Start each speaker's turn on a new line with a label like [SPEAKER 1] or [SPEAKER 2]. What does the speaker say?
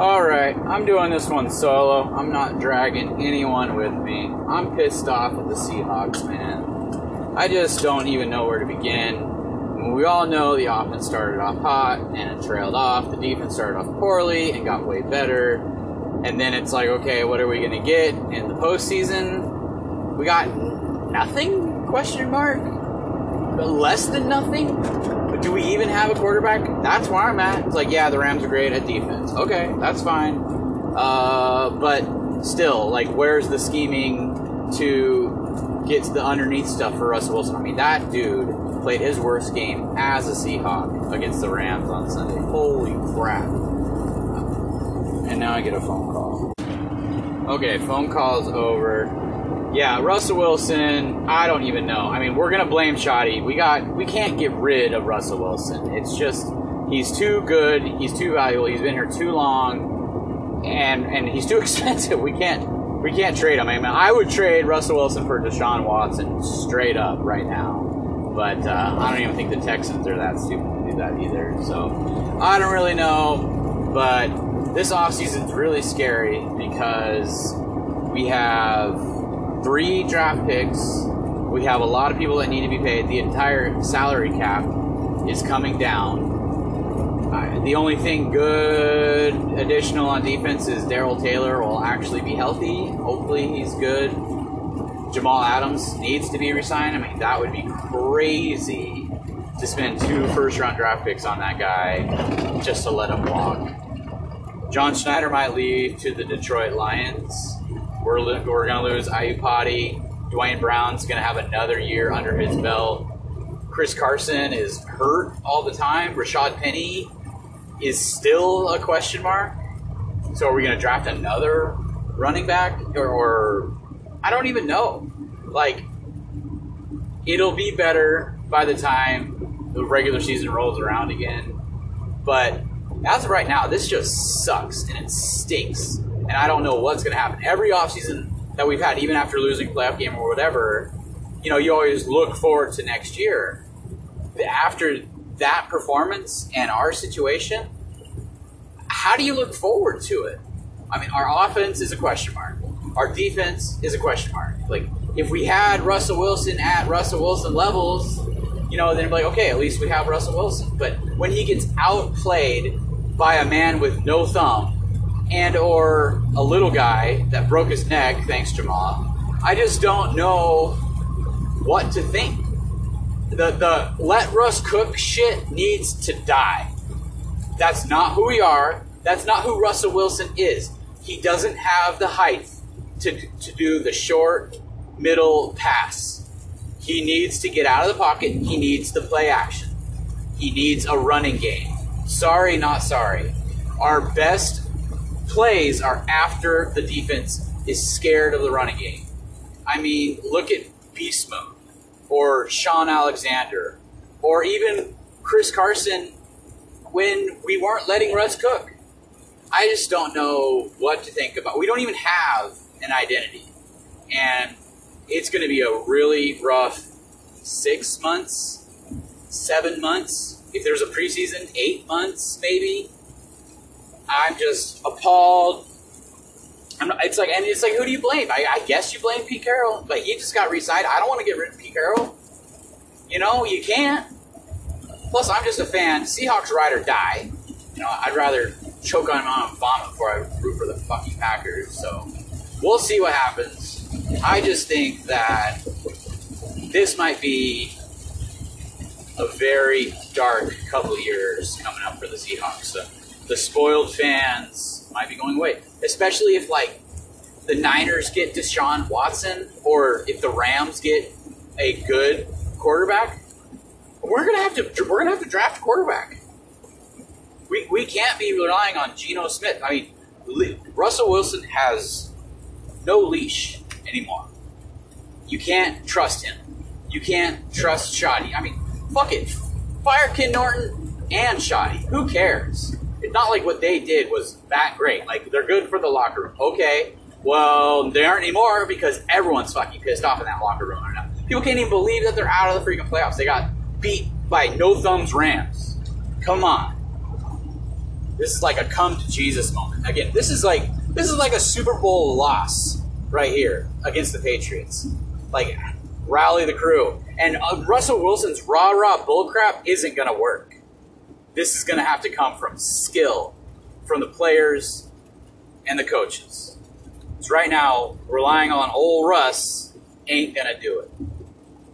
[SPEAKER 1] Alright, I'm doing this one solo. I'm not dragging anyone with me. I'm pissed off at the Seahawks, man. I just don't even know where to begin. We all know the offense started off hot and it trailed off. The defense started off poorly and got way better. And then it's like, okay, what are we going to get in the postseason? We got nothing? Question mark. Less than nothing. But do we even have a quarterback? That's where I'm at. It's like, yeah, the Rams are great at defense. Okay, that's fine. Uh, but still, like, where's the scheming to get to the underneath stuff for Russell Wilson? I mean, that dude played his worst game as a Seahawk against the Rams on Sunday. Holy crap. And now I get a phone call. Okay, phone call's over. Yeah, Russell Wilson, I don't even know. I mean, we're gonna blame Schotty. We got we can't get rid of Russell Wilson. It's just he's too good, he's too valuable, he's been here too long, and and he's too expensive. We can't we can't trade him. I mean, I would trade Russell Wilson for Deshaun Watson straight up right now. But uh, I don't even think the Texans are that stupid to do that either. So I don't really know. But this offseason's really scary because we have three draft picks. We have a lot of people that need to be paid. The entire salary cap is coming down. Uh, the only thing good additional on defense is Darrell Taylor will actually be healthy. Hopefully, he's good. Jamal Adams needs to be resigned. I mean, that would be crazy to spend two first round draft picks on that guy just to let him walk. John Schneider might leave to the Detroit Lions. We're, we're going to lose Iupati. Duane Brown's going to have another year under his belt. Chris Carson is hurt all the time. Rashaad Penny is still a question mark. So are we going to draft another running back? Or, or I don't even know. Like, it'll be better by the time the regular season rolls around again. But as of right now, this just sucks and it stinks. And I don't know what's going to happen. Every offseason that we've had, even after losing playoff game or whatever, you know, you always look forward to next year. After that performance and our situation, how do you look forward to it? I mean, our offense is a question mark. Our defense is a question mark. Like, if we had Russell Wilson at Russell Wilson levels, you know, then be like, okay, at least we have Russell Wilson. But when he gets outplayed by a man with no thumb and or a little guy that broke his neck, thanks Jamal, I just don't know what to think. The the let Russ cook shit needs to die. That's not who we are. That's not who Russell Wilson is. He doesn't have the height to, to do the short, middle pass. He needs to get out of the pocket. He needs to play action. He needs a running game. Sorry, not sorry. Our best plays are after the defense is scared of the running game. I mean, look at Beast Mode, or Shaun Alexander, or even Chris Carson when we weren't letting Russ cook. I just don't know what to think about. We don't even have an identity. And it's going to be a really rough six months, seven months. If there's a preseason, eight months maybe. I'm just appalled. I'm it's like, and it's like, who do you blame? I, I guess you blame Pete Carroll, but he just got re-signed. I don't want to get rid of Pete Carroll. You know, you can't. Plus, I'm just a fan. Seahawks ride or die. You know, I'd rather choke on my own vomit before I root for the fucking Packers. So, we'll see what happens. I just think that this might be a very dark couple years coming up for the Seahawks. So the spoiled fans might be going away, especially if like the Niners get Deshaun Watson or if the Rams get a good quarterback. We're gonna have to we're gonna have to draft a quarterback. We, we can't be relying on Geno Smith. I mean, Russell Wilson has no leash anymore. You can't trust him. You can't trust Schotty. I mean, fuck it. Fire Ken Norton and Shoddy. Who cares? It's not like what they did was that great. Like, they're good for the locker room. Okay. Well, they aren't anymore because everyone's fucking pissed off in that locker room right now. People can't even believe that they're out of the freaking playoffs. They got beat by no thumbs Rams. Come on. This is like a come to Jesus moment. Again, this is like this is like a Super Bowl loss right here against the Patriots. Like rally the crew. And uh, Russell Wilson's rah rah bullcrap isn't to work. This is going to have to come from skill from the players and the coaches. So right now, relying on old Russ ain't going to do it.